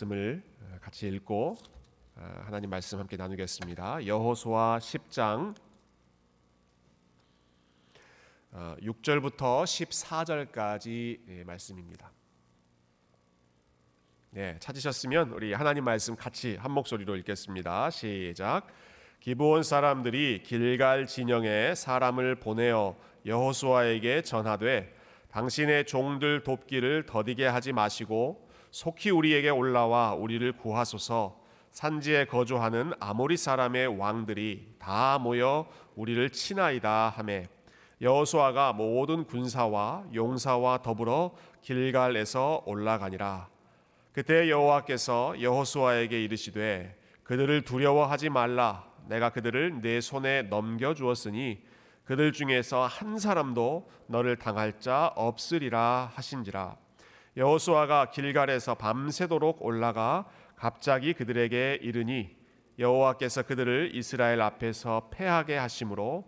말씀을 같이 읽고 하나님 말씀 함께 나누겠습니다. 여호수아 10장 6절부터 14절까지 말씀입니다. 네, 찾으셨으면 우리 하나님 말씀 같이 한 목소리로 읽겠습니다. 시작. 기브온 사람들이 길갈 진영에 사람을 보내어 여호수아에게 전하되 당신의 종들 돕기를 더디게 하지 마시고 속히 우리에게 올라와 우리를 구하소서. 산지에 거주하는 아모리 사람의 왕들이 다 모여 우리를 치나이다 하매. 여호수아가 모든 군사와 용사와 더불어 길갈에서 올라가니라. 그때 여호와께서 여호수아에게 이르시되 그들을 두려워하지 말라. 내가 그들을 내 손에 넘겨 주었으니 그들 중에서 한 사람도 너를 당할 자 없으리라 하신지라 여호수아가 길갈에서 밤새도록 올라가 갑자기 그들에게 이르니 여호와께서 그들을 이스라엘 앞에서 패하게 하심으로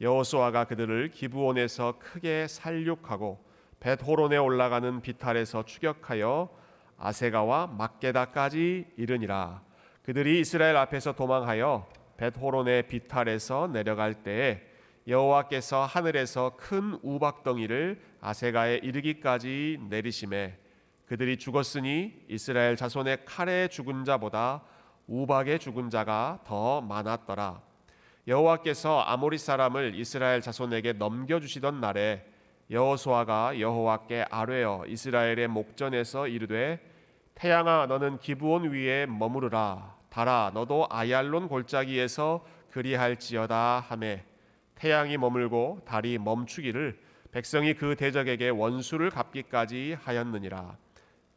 여호수아가 그들을 기브온에서 크게 살육하고 벳호론에 올라가는 비탈에서 추격하여 아세가와 막게다까지 이르니라. 그들이 이스라엘 앞에서 도망하여 벳호론의 비탈에서 내려갈 때에 여호와께서 하늘에서 큰 우박덩이를 아세가에 이르기까지 내리심에 그들이 죽었으니 이스라엘 자손의 칼에 죽은 자보다 우박에 죽은 자가 더 많았더라. 여호와께서 아모리 사람을 이스라엘 자손에게 넘겨 주시던 날에 여호수아가 여호와께 아뢰어 이스라엘의 목전에서 이르되 태양아 너는 기브온 위에 머무르라 달아 너도 아얄론 골짜기에서 그리할지어다 하매 태양이 머물고 달이 멈추기를 백성이 그 대적에게 원수를 갚기까지 하였느니라.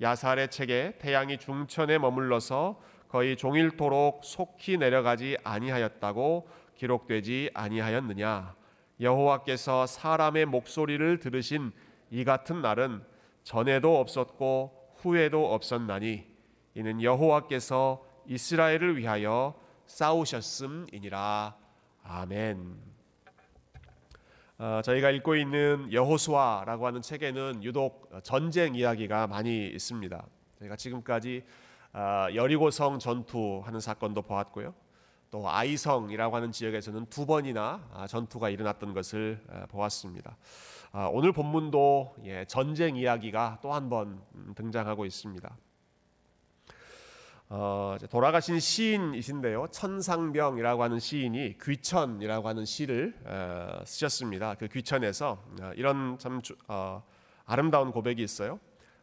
야살의 책에 태양이 중천에 머물러서 거의 종일토록 속히 내려가지 아니하였다고 기록되지 아니하였느냐. 여호와께서 사람의 목소리를 들으신 이 같은 날은 전에도 없었고 후에도 없었나니 이는 여호와께서 이스라엘을 위하여 싸우셨음이니라. 아멘. 어, 저희가 읽고 있는 여호수아라고 하는 책에는 유독 전쟁 이야기가 많이 있습니다. 저희가 지금까지 어, 여리고성 전투하는 사건도 보았고요. 또 아이성이라고 하는 지역에서는 두 번이나 아, 전투가 일어났던 것을 어, 보았습니다. 아, 오늘 본문도 예, 전쟁 이야기가 또 한번 음, 등장하고 있습니다. 어, 돌아가신 시인이신데요. 천상병이라고 하는 시인이 귀천이라고 하는 시를 어, 쓰셨습니다. 그 귀천에서 어, 이런 참 어, 아름다운 고백이 있어요.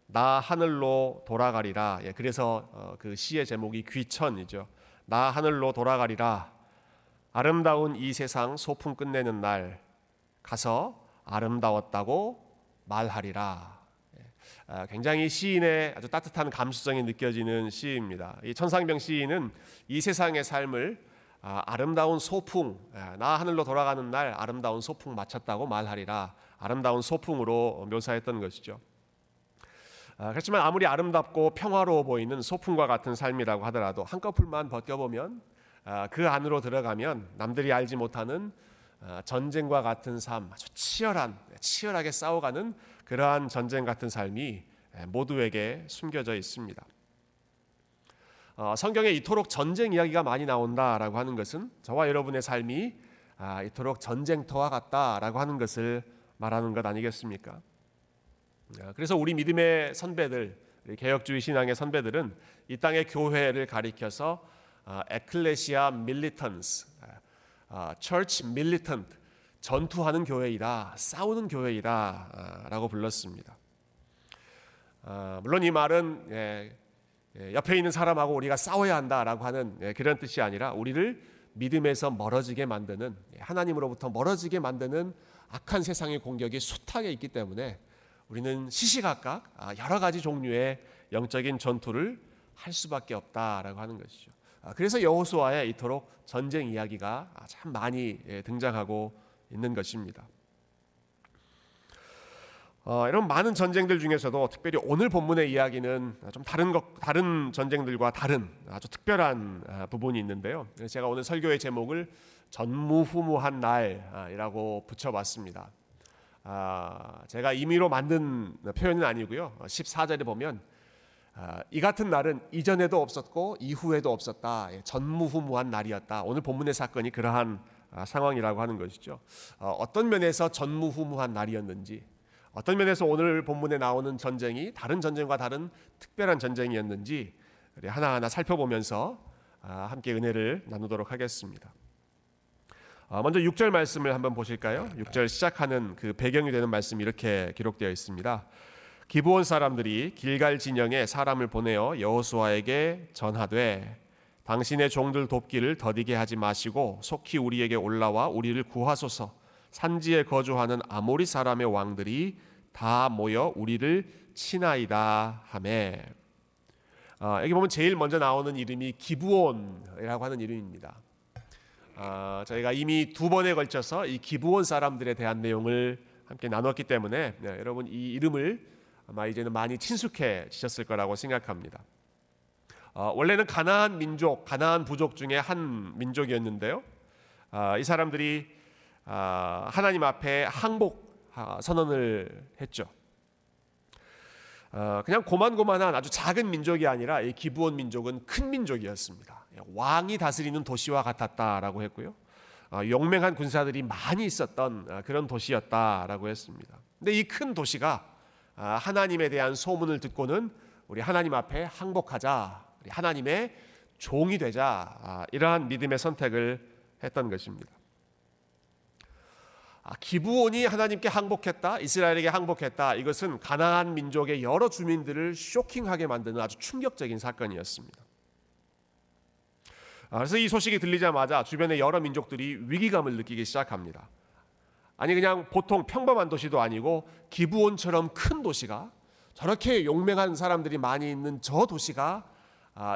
나 하늘로 돌아가리라. 예, 그래서 어, 그 시의 제목이 귀천이죠. 나 하늘로 돌아가리라. 아름다운 이 세상 소풍 끝내는 날 가서 아름다웠다고 말하리라. 아, 굉장히 시인의 아주 따뜻한 감수성이 느껴지는 시입니다. 이 천상병 시인은 이 세상의 삶을 아, 아름다운 소풍, 아, 나 하늘로 돌아가는 날 아름다운 소풍 마쳤다고 말하리라. 아름다운 소풍으로 묘사했던 것이죠. 그렇지만 아무리 아름답고 평화로워 보이는 소풍과 같은 삶이라고 하더라도 한꺼풀만 벗겨보면 그 안으로 들어가면 남들이 알지 못하는 전쟁과 같은 삶, 아주 치열한, 치열하게 싸워가는 그러한 전쟁 같은 삶이 모두에게 숨겨져 있습니다. 어, 성경에 이토록 전쟁 이야기가 많이 나온다라고 하는 것은 저와 여러분의 삶이 아, 이토록 전쟁터와 같다라고 하는 것을 말하는 것 아니겠습니까? 아, 그래서 우리 믿음의 선배들, 개혁주의 신앙의 선배들은 이 땅의 교회를 가리켜서 Ecclesia Militans, Church Militant 전투하는 교회이다, 싸우는 교회이다라고 불렀습니다. 아, 물론 이 말은 예, 예, 옆에 있는 사람하고 우리가 싸워야 한다라고 하는 예, 그런 뜻이 아니라 우리를 믿음에서 멀어지게 만드는 하나님으로부터 멀어지게 만드는 악한 세상의 공격이 숱하게 있기 때문에 우리는 시시각각 아, 여러 가지 종류의 영적인 전투를 할 수밖에 없다라고 하는 것이죠. 아, 그래서 여호수아에 이토록 전쟁 이야기가 참 많이 등장하고 있는 것입니다. 어, 이런 많은 전쟁들 중에서도 특별히 오늘 본문의 이야기는 좀 다른 것, 다른 전쟁들과 다른 아주 특별한 아, 부분이 있는데요. 제가 오늘 설교의 제목을 전무후무한 날이라고 붙여봤습니다. 아, 제가 임의로 만든 표현은 아니고요. 14절에 보면 아, 이 같은 날은 이전에도 없었고 이후에도 없었다. 예, 전무후무한 날이었다. 오늘 본문의 사건이 그러한 아, 상황이라고 하는 것이죠. 어, 어떤 면에서 전무후무한 날이었는지, 어떤 면에서 오늘 본문에 나오는 전쟁이 다른 전쟁과 다른 특별한 전쟁이었는지 하나하나 살펴보면서 아, 함께 은혜를 나누도록 하겠습니다. 먼저 6절 말씀을 한번 보실까요? 6절 시작하는 그 배경이 되는 말씀이 이렇게 기록되어 있습니다. 기브온 사람들이 길갈 진영에 사람을 보내어 여호수아에게 전하되 당신의 종들 돕기를 더디게 하지 마시고 속히 우리에게 올라와 우리를 구하소서 산지에 거주하는 아모리 사람의 왕들이 다 모여 우리를 치나이다 하매 어, 여기 보면 제일 먼저 나오는 이름이 기브온이라고 하는 이름입니다. 어, 저희가 이미 두 번에 걸쳐서 이 기브온 사람들에 대한 내용을 함께 나눴기 때문에 네, 여러분 이 이름을 아마 이제는 많이 친숙해지셨을 거라고 생각합니다. 어, 원래는 가나안 민족, 가나안 부족 중에 한 민족이었는데요. 어, 이 사람들이 어, 하나님 앞에 항복 아, 선언을 했죠. 어, 그냥 고만고만한 아주 작은 민족이 아니라 이 기브온 민족은 큰 민족이었습니다. 왕이 다스리는 도시와 같았다라고 했고요. 어, 용맹한 군사들이 많이 있었던 어, 그런 도시였다라고 했습니다. 근데 이 큰 도시가 아, 하나님에 대한 소문을 듣고는 우리 하나님 앞에 항복하자, 하나님의 종이 되자 아, 이러한 믿음의 선택을 했던 것입니다. 아, 기부온이 하나님께 항복했다, 이스라엘에게 항복했다. 이것은 가나안 민족의 여러 주민들을 쇼킹하게 만드는 아주 충격적인 사건이었습니다. 그래서 이 소식이 들리자마자 주변의 여러 민족들이 위기감을 느끼기 시작합니다. 아니 그냥 보통 평범한 도시도 아니고 기부온처럼 큰 도시가 저렇게 용맹한 사람들이 많이 있는 저 도시가 아,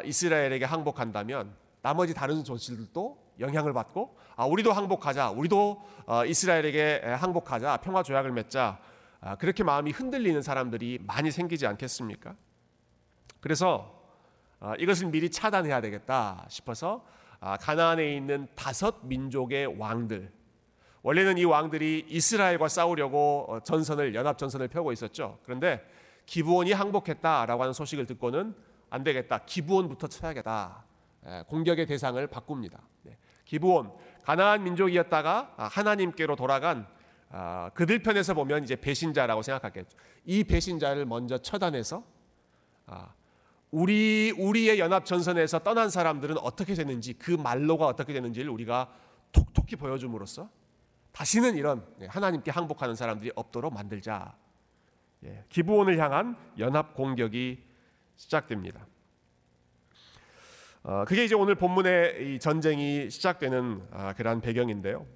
이스라엘에게 항복한다면 나머지 다른 도시들도 영향을 받고 아, 우리도 항복하자, 우리도 어, 이스라엘에게 항복하자, 평화 조약을 맺자 아, 그렇게 마음이 흔들리는 사람들이 많이 생기지 않겠습니까? 그래서 이것을 미리 차단해야 되겠다 싶어서 가나안에 있는 다섯 민족의 왕들 원래는 이 왕들이 이스라엘과 싸우려고 어, 전선을 연합 전선을 펴고 있었죠. 그런데 기부원이 항복했다라고 하는 소식을 듣고는 안 되겠다. 기부원부터 쳐야겠다. 예, 공격의 대상을 바꿉니다. 네. 기부원 가나안 민족이었다가 아, 하나님께로 돌아간 아, 그들 편에서 보면 이제 배신자라고 생각하겠죠. 이 배신자를 먼저 처단해서 아, 우리 우리의 연합 전선에서 떠난 사람들은 어떻게 되는지 그 말로가 어떻게 되는지를 우리가 톡톡히 보여줌으로써 다시는 이런 네, 하나님께 항복하는 사람들이 없도록 만들자. 예, 기부원을 향한 연합 공격이 시작됩니다. 어, 그게 이제 오늘 본문의 전쟁이 시작되는 아, 그러한 배경인데요.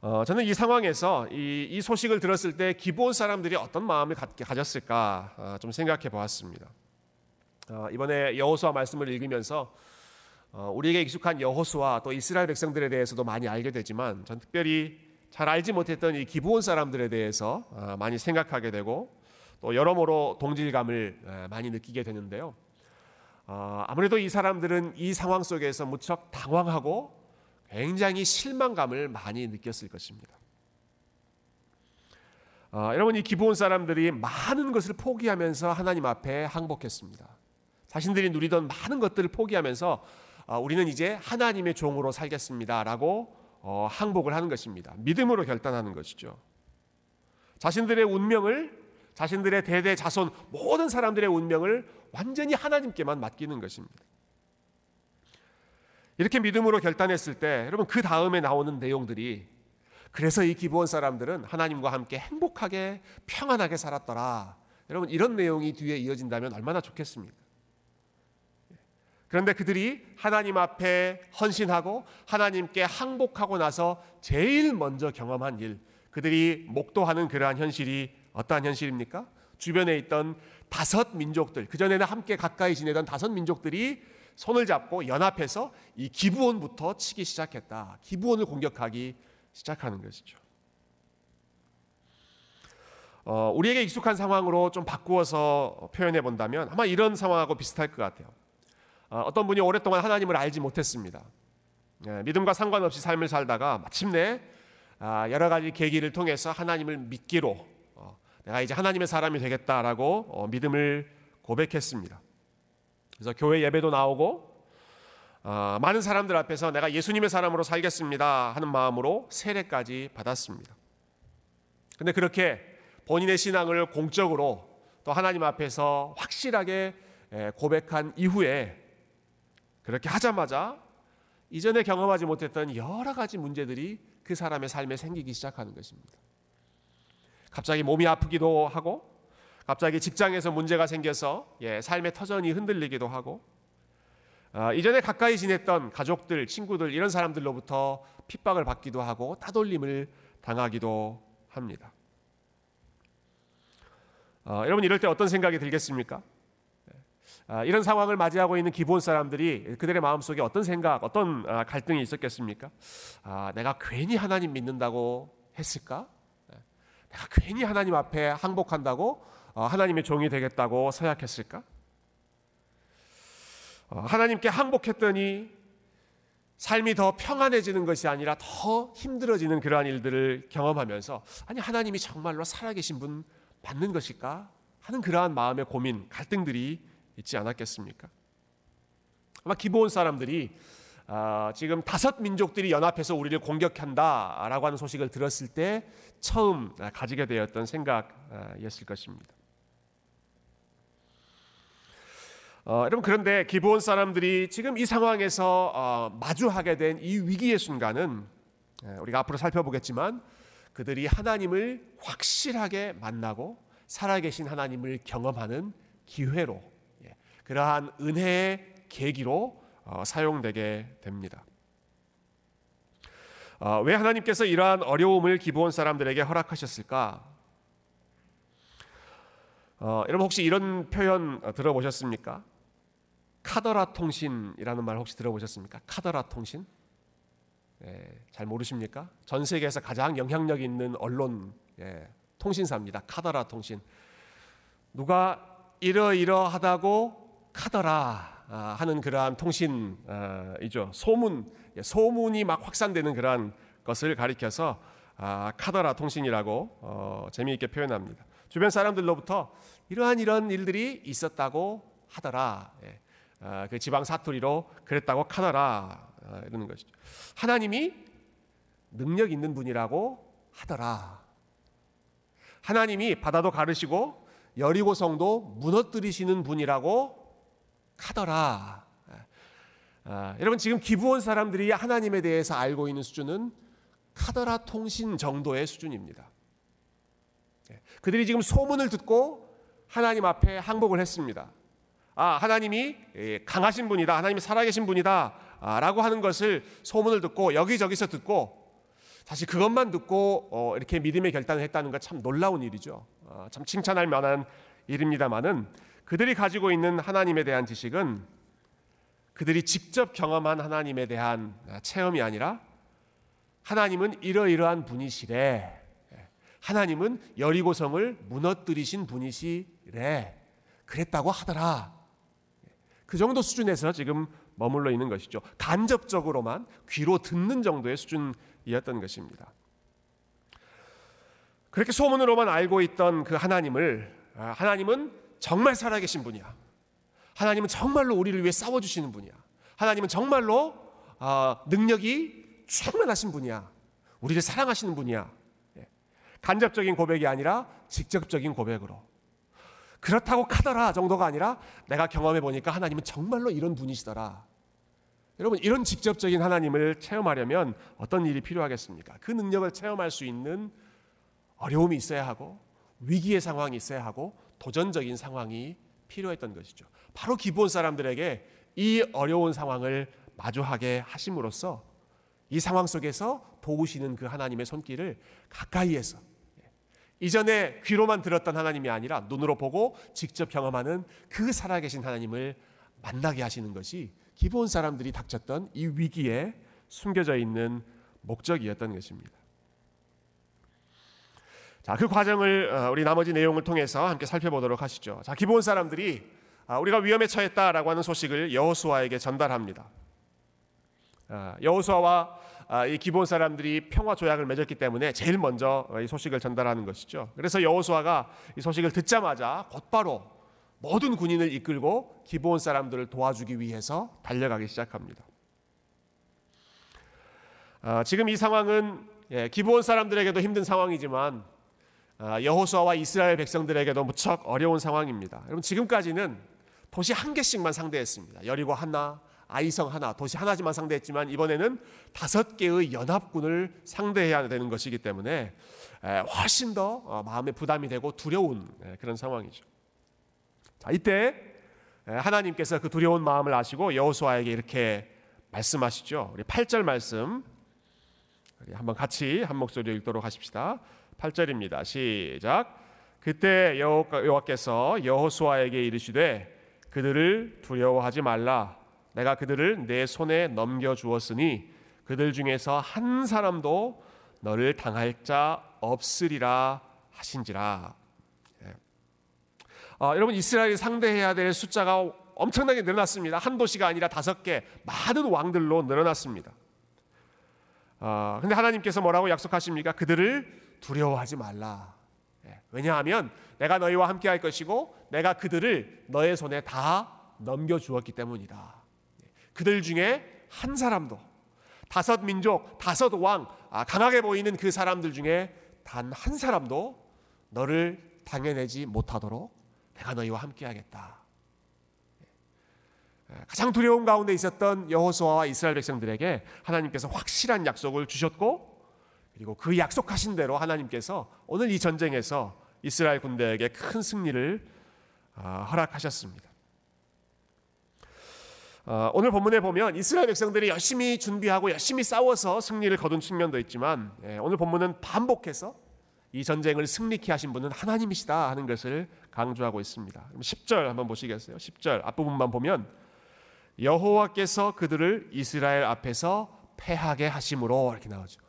어, 저는 이 상황에서 이, 이, 소식을 들었을 때 기부원 사람들이 어떤 마음을 가졌을까 아, 좀 생각해 보았습니다. 어, 이번에 여호수아 말씀을 읽으면서 어, 우리에게 익숙한 여호수아 또 이스라엘 백성들에 대해서도 많이 알게 되지만 전 특별히 잘 알지 못했던 이 기브온 사람들에 대해서 어, 많이 생각하게 되고 또 여러모로 동질감을 많이 느끼게 되는데요. 어, 아무래도 이 사람들은 이 상황 속에서 무척 당황하고 굉장히 실망감을 많이 느꼈을 것입니다. 여러분 이 기브온 사람들이 많은 것을 포기하면서 하나님 앞에 항복했습니다. 자신들이 누리던 많은 것들을 포기하면서 아, 우리는 이제 하나님의 종으로 살겠습니다라고 어, 항복을 하는 것입니다. 믿음으로 결단하는 것이죠. 자신들의 운명을 자신들의 대대 자손 모든 사람들의 운명을 완전히 하나님께만 맡기는 것입니다. 이렇게 믿음으로 결단했을 때 여러분 그 다음에 나오는 내용들이 그래서 이 기부원 사람들은 하나님과 함께 행복하게 평안하게 살았더라. 여러분 이런 내용이 뒤에 이어진다면 얼마나 좋겠습니까? 그런데 그들이 하나님 앞에 헌신하고 하나님께 항복하고 나서 제일 먼저 경험한 일, 그들이 목도하는 그러한 현실이 어떠한 현실입니까? 주변에 있던 다섯 민족들, 그전에는 함께 가까이 지내던 다섯 민족들이 손을 잡고 연합해서 이 기부원부터 치기 시작했다. 기부원을 공격하기 시작하는 것이죠. 어, 우리에게 익숙한 상황으로 좀 바꾸어서 표현해 본다면 아마 이런 상황하고 비슷할 것 같아요. 어, 어떤 분이 오랫동안 하나님을 알지 못했습니다. 예, 믿음과 상관없이 삶을 살다가 마침내 아, 여러 가지 계기를 통해서 하나님을 믿기로 어, 내가 이제 하나님의 사람이 되겠다라고 어, 믿음을 고백했습니다. 그래서 교회 예배도 나오고 어, 많은 사람들 앞에서 내가 예수님의 사람으로 살겠습니다 하는 마음으로 세례까지 받았습니다. 근데 그렇게 본인의 신앙을 공적으로 또 하나님 앞에서 확실하게 고백한 이후에 그렇게 하자마자 이전에 경험하지 못했던 여러 가지 문제들이 그 사람의 삶에 생기기 시작하는 것입니다. 갑자기 몸이 아프기도 하고 갑자기 직장에서 문제가 생겨서 예, 삶의 터전이 흔들리기도 하고 아, 이전에 가까이 지냈던 가족들, 친구들 이런 사람들로부터 핍박을 받기도 하고 따돌림을 당하기도 합니다. 어, 여러분 이럴 때 어떤 생각이 들겠습니까? 아, 이런 상황을 맞이하고 있는 기본 사람들이 그들의 마음속에 어떤 생각, 어떤 아, 갈등이 있었겠습니까? 아, 내가 괜히 하나님 믿는다고 했을까? 괜히 하나님 앞에 항복한다고 어, 하나님의 종이 되겠다고 서약했을까? 어, 하나님께 항복했더니 삶이 더 평안해지는 것이 아니라 더 힘들어지는 그러한 일들을 경험하면서 아니 하나님이 정말로 살아계신 분 받는 것일까 하는 그러한 마음의 고민, 갈등들이 있지 않았겠습니까? 아마 기본 사람들이 아, 지금 다섯 민족들이 연합해서 우리를 공격한다라고 하는 소식을 들었을 때 처음 가지게 되었던 생각이었을 것입니다. 어, 여러분 그런데 기본 사람들이 지금 이 상황에서 어, 마주하게 된 이 위기의 순간은 우리가 앞으로 살펴보겠지만 그들이 하나님을 확실하게 만나고 살아계신 하나님을 경험하는 기회로 예, 그러한 은혜의 계기로 어, 사용되게 됩니다. 어, 왜 하나님께서 이러한 어려움을 기부온 사람들에게 허락하셨을까? 어, 여러분 혹시 이런 표현 들어보셨습니까? 카더라 통신이라는 말 혹시 들어보셨습니까? 카더라 통신? 예, 잘 모르십니까? 전 세계에서 가장 영향력 있는 언론 예, 통신사입니다. 카더라 통신. 누가 이러이러하다고 카더라 아, 하는 그러한 통신이죠. 소문, 예, 소문이 막 확산되는 그러한 것을 가리켜서 아, 카더라 통신이라고 어, 재미있게 표현합니다. 주변 사람들로부터 이러한 이런 일들이 있었다고 하더라. 예. 아, 그 지방 사투리로 그랬다고 카더라 아, 이러는 것이죠. 하나님이 능력 있는 분이라고 하더라. 하나님이 바다도 가르시고 여리고성도 무너뜨리시는 분이라고 하더라. 아, 여러분 지금 기부원 사람들이 하나님에 대해서 알고 있는 수준은 카더라 통신 정도의 수준입니다. 예, 그들이 지금 소문을 듣고 하나님 앞에 항복을 했습니다. 아, 하나님이 예, 강하신 분이다. 하나님이 살아계신 분이다. 아, 하는 것을 소문을 듣고 여기저기서 듣고 사실 그것만 듣고 어, 이렇게 믿음의 결단을 했다는 건 참 놀라운 일이죠. 어, 참 칭찬할 만한 일입니다만은 그들이 가지고 있는 하나님에 대한 지식은 그들이 직접 경험한 하나님에 대한 체험이 아니라 하나님은 이러이러한 분이시래. 하나님은 여리고성을 무너뜨리신 분이시래. 그랬다고 하더라. 그 정도 수준에서 지금 머물러 있는 것이죠. 간접적으로만 귀로 듣는 정도의 수준이었던 것입니다. 그렇게 소문으로만 알고 있던 그 하나님을 아, 하나님은 정말 살아계신 분이야. 하나님은 정말로 우리를 위해 싸워주시는 분이야. 하나님은 정말로 아, 능력이 충만하신 분이야. 우리를 사랑하시는 분이야. 예. 간접적인 고백이 아니라 직접적인 고백으로 그렇다고 카더라 정도가 아니라 내가 경험해 보니까 하나님은 정말로 이런 분이시더라. 여러분 이런 직접적인 하나님을 체험하려면 어떤 일이 필요하겠습니까? 그 능력을 체험할 수 있는 어려움이 있어야 하고 위기의 상황이 있어야 하고 도전적인 상황이 필요했던 것이죠. 바로 기본 사람들에게 이 어려운 상황을 마주하게 하심으로써 이 상황 속에서 도우시는 그 하나님의 손길을 가까이에서 이전에 귀로만 들었던 하나님이 아니라 눈으로 보고 직접 경험하는 그 살아계신 하나님을 만나게 하시는 것이 기본 사람들이 닥쳤던 이 위기에 숨겨져 있는 목적이었던 것입니다. 자, 그 과정을 어, 우리 나머지 내용을 통해서 함께 살펴보도록 하시죠. 자, 기본 사람들이 아, 우리가 위험에 처했다라고 하는 소식을 여호수아에게 전달합니다. 아, 여호수아와 아, 이 기본 사람들이 평화 조약을 맺었기 때문에 제일 먼저 이 소식을 전달하는 것이죠. 그래서 여호수아가 이 소식을 듣자마자 곧바로 모든 군인을 이끌고 기브온 사람들을 도와주기 위해서 달려가기 시작합니다. 아, 지금 이 상황은 예, 기브온 사람들에게도 힘든 상황이지만 아, 여호수아와 이스라엘 백성들에게도 무척 어려운 상황입니다. 여러분 지금까지는 도시 한 개씩만 상대했습니다. 여리고 하나, 아이성 하나, 도시 하나지만 상대했지만 이번에는 다섯 개의 연합군을 상대해야 되는 것이기 때문에 훨씬 더 어, 마음에 부담이 되고 두려운 그런 상황이죠. 자, 이때 하나님께서 그 두려운 마음을 아시고 여호수아에게 이렇게 말씀하시죠. 우리 8절 말씀 한번 같이 한 목소리로 읽도록 하십시다. 8절입니다. 시작. 그때 여호와께서 여호수아에게 이르시되 그들을 두려워하지 말라. 내가 그들을 내 손에 넘겨 주었으니 그들 중에서 한 사람도 너를 당할 자 없으리라 하신지라. 예. 아, 여러분 이스라엘이 상대해야 될 숫자가 엄청나게 늘어났습니다. 한 도시가 아니라 다섯 개 많은 왕들로 늘어났습니다. 아, 근데 하나님께서 뭐라고 약속하십니까? 그들을 두려워하지 말라. 예, 왜냐하면 내가 너희와 함께 할 것이고 내가 그들을 너의 손에 다 넘겨 주었기 때문이다. 예, 그들 중에 한 사람도 다섯 민족, 다섯 왕 아, 강하게 보이는 그 사람들 중에 단 한 사람도 너를 당해내지 못하도록 내가 너희와 함께 하겠다. 예, 가장 두려움 가운데 있었던 여호수아와 이스라엘 백성들에게 하나님께서 확실한 약속을 주셨고 그리고 그 약속하신 대로 하나님께서 오늘 이 전쟁에서 이스라엘 군대에게 큰 승리를 아, 허락하셨습니다. 아, 오늘 본문에 보면 이스라엘 백성들이 열심히 준비하고 열심히 싸워서 승리를 거둔 측면도 있지만 예, 오늘 본문은 반복해서 이 전쟁을 승리케 하신 분은 하나님이시다 하는 것을 강조하고 있습니다. 10절 한번 보시겠어요? 10절 앞부분만 보면 여호와께서 그들을 이스라엘 앞에서 패하게 하심으로 이렇게 나오죠.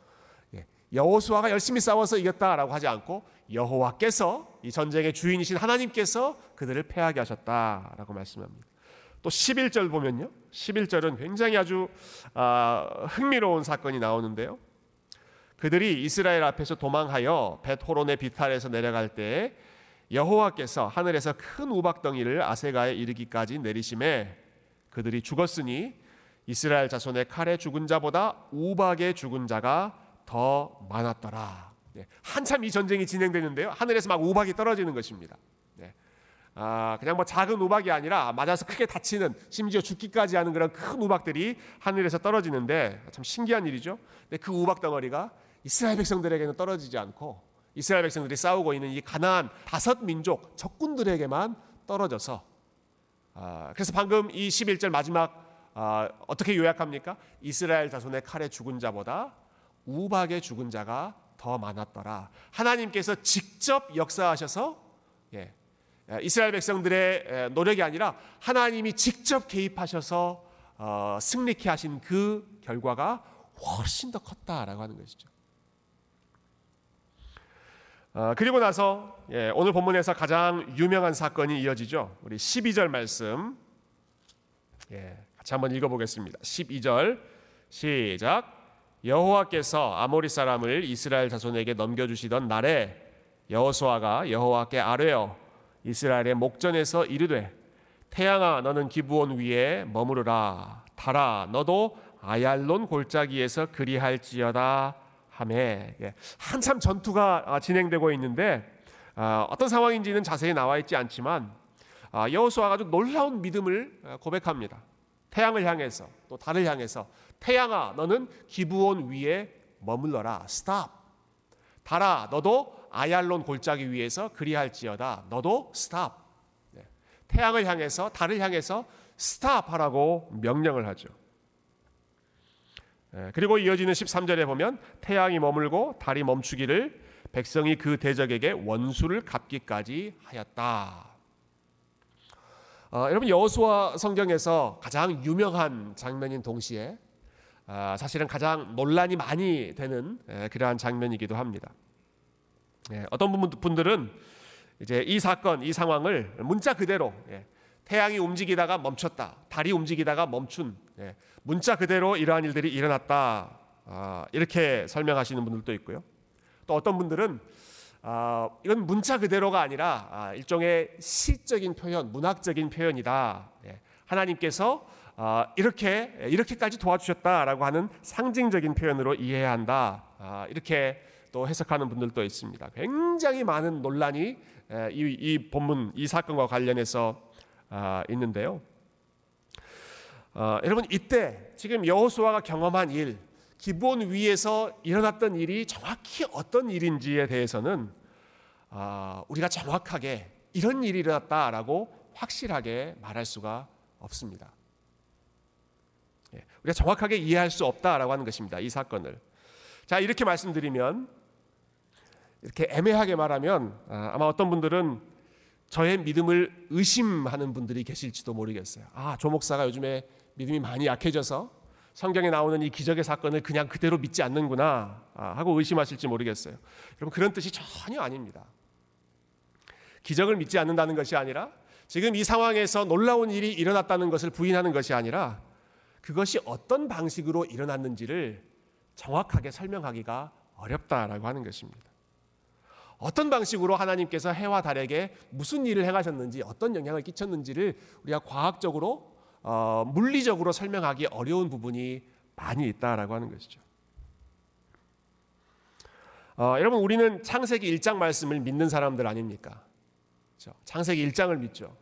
여호수아가 열심히 싸워서 이겼다라고 하지 않고 여호와께서 이 전쟁의 주인이신 하나님께서 그들을 패하게 하셨다라고 말씀합니다. 또 11절 보면요. 11절은 굉장히 아주 아, 흥미로운 사건이 나오는데요. 그들이 이스라엘 앞에서 도망하여 벳호론의 비탈에서 내려갈 때 여호와께서 하늘에서 큰 우박덩이를 아세가에 이르기까지 내리심에 그들이 죽었으니 이스라엘 자손의 칼에 죽은 자보다 우박에 죽은 자가 더 많았더라. 네. 한참 이 전쟁이 진행되는데요. 하늘에서 막 우박이 떨어지는 것입니다. 네. 아, 그냥 뭐 작은 우박이 아니라 맞아서 크게 다치는 심지어 죽기까지 하는 그런 큰 우박들이 하늘에서 떨어지는데 참 신기한 일이죠. 근데 그 우박 덩어리가 이스라엘 백성들에게는 떨어지지 않고 이스라엘 백성들이 싸우고 있는 이 가나안 다섯 민족 적군들에게만 떨어져서 아, 그래서 방금 이 11절 마지막 아, 어떻게 요약합니까? 이스라엘 자손의 칼에 죽은 자보다 우박에 죽은 자가 더 많았더라. 하나님께서 직접 역사하셔서 예, 이스라엘 백성들의 노력이 아니라 하나님이 직접 개입하셔서 어, 승리케 하신 그 결과가 훨씬 더 컸다라고 하는 것이죠. 어, 그리고 나서 예, 오늘 본문에서 가장 유명한 사건이 이어지죠. 우리 12절 말씀 예, 같이 한번 읽어보겠습니다. 12절 시작. 여호와께서 아모리 사람을 이스라엘 자손에게 넘겨주시던 날에 여호수아가 여호와께 아뢰어 이스라엘의 목전에서 이르되 태양아 너는 기부온 위에 머무르라 달아 너도 아얄론 골짜기에서 그리할지어다 하매 예. 한참 전투가 아, 진행되고 있는데 아, 어떤 상황인지는 자세히 나와 있지 않지만 아, 여호수아가 아주 놀라운 믿음을 고백합니다. 태양을 향해서 또 달을 향해서 태양아 너는 기브온 위에 머물러라. Stop. 달아 너도 아얄론 골짜기 위에서 그리할지어다. 너도 stop. 네. 태양을 향해서 달을 향해서 stop하라고 명령을 하죠. 네. 그리고 이어지는 13절에 보면 태양이 머물고 달이 멈추기를 백성이 그 대적에게 원수를 갚기까지 하였다. 어, 여러분 여호수아 성경에서 가장 유명한 장면인 동시에 아, 사실은 가장 논란이 많이 되는 그러한 장면이기도 합니다. 예, 어떤 분들은 이제 이 사건, 이 상황을 문자 그대로 예, 태양이 움직이다가 멈췄다, 달이 움직이다가 멈춘 예, 문자 그대로 이러한 일들이 일어났다 아, 이렇게 설명하시는 분들도 있고요. 또 어떤 분들은 아, 이건 문자 그대로가 아니라 아, 일종의 시적인 표현, 문학적인 표현이다. 예. 하나님께서 아, 이렇게 이렇게까지 도와주셨다라고 하는 상징적인 표현으로 이해해야 한다. 아, 이렇게 또 해석하는 분들도 있습니다. 굉장히 많은 논란이 이, 이 본문 이 사건과 관련해서 아, 있는데요. 어, 여러분 이때 지금 여호수아가 경험한 일, 기본 위에서 일어났던 일이 정확히 어떤 일인지에 대해서는 어, 우리가 정확하게 이런 일이 일어났다라고 확실하게 말할 수가 없습니다. 예, 우리가 정확하게 이해할 수 없다라고 하는 것입니다. 이 사건을. 자 이렇게 말씀드리면 이렇게 애매하게 말하면 아, 아마 어떤 분들은 저의 믿음을 의심하는 분들이 계실지도 모르겠어요. 아, 조 목사가 요즘에 믿음이 많이 약해져서 성경에 나오는 이 기적의 사건을 그냥 그대로 믿지 않는구나 아, 하고 의심하실지 모르겠어요. 여러분 그런 뜻이 전혀 아닙니다. 기적을 믿지 않는다는 것이 아니라 지금 이 상황에서 놀라운 일이 일어났다는 것을 부인하는 것이 아니라 그것이 어떤 방식으로 일어났는지를 정확하게 설명하기가 어렵다라고 하는 것입니다. 어떤 방식으로 하나님께서 해와 달에게 무슨 일을 행하셨는지 어떤 영향을 끼쳤는지를 우리가 과학적으로 어, 물리적으로 설명하기 어려운 부분이 많이 있다라고 하는 것이죠. 어, 여러분 우리는 창세기 1장 말씀을 믿는 사람들 아닙니까? 창세기 1장을 믿죠.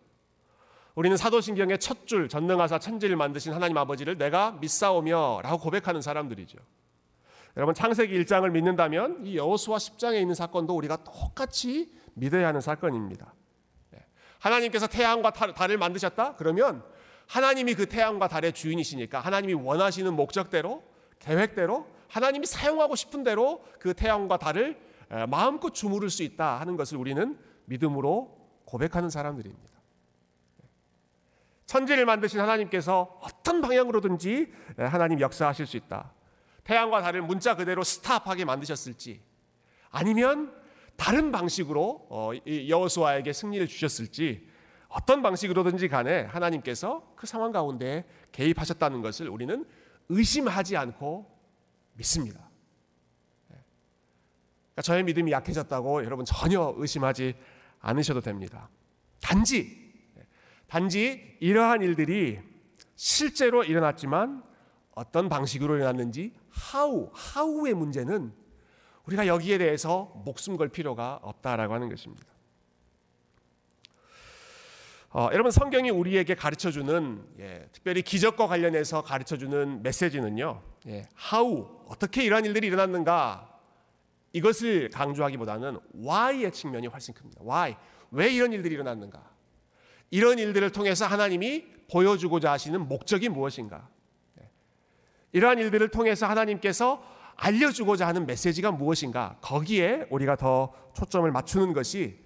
우리는 사도신경의 첫 줄 전능하사 천지를 만드신 하나님 아버지를 내가 믿사오며라고 고백하는 사람들이죠. 여러분 창세기 1장을 믿는다면 이 여호수아 10장에 있는 사건도 우리가 똑같이 믿어야 하는 사건입니다. 네. 하나님께서 태양과 달을 만드셨다? 그러면 하나님이 그 태양과 달의 주인이시니까 하나님이 원하시는 목적대로 계획대로 하나님이 사용하고 싶은 대로 그 태양과 달을 마음껏 주무를 수 있다 하는 것을 우리는 믿음으로 고백하는 사람들입니다. 네. 천지를 만드신 하나님께서 어떤 방향으로든지 하나님 역사하실 수 있다. 태양과 달을 문자 그대로 스탑하게 만드셨을지 아니면 다른 방식으로 어, 여호수아에게 승리를 주셨을지 어떤 방식으로든지 간에 하나님께서 그 상황 가운데 개입하셨다는 것을 우리는 의심하지 않고 믿습니다. 네. 그러니까 저의 믿음이 약해졌다고 여러분 전혀 의심하지 않으셔도 됩니다. 단지 네, 단지 이러한 일들이 실제로 일어났지만 어떤 방식으로 일어났는지 하우, 하우의 문제는 우리가 여기에 대해서 목숨 걸 필요가 없다라고 하는 것입니다. 어, 여러분 성경이 우리에게 가르쳐주는 예, 특별히 기적과 관련해서 가르쳐주는 메시지는요. 예, how 어떻게 이러한 일들이 일어났는가 이것을 강조하기보다는 why의 측면이 훨씬 큽니다. why 왜 이런 일들이 일어났는가? 이런 일들을 통해서 하나님이 보여주고자 하시는 목적이 무엇인가? 이러한 일들을 통해서 하나님께서 알려주고자 하는 메시지가 무엇인가 거기에 우리가 더 초점을 맞추는 것이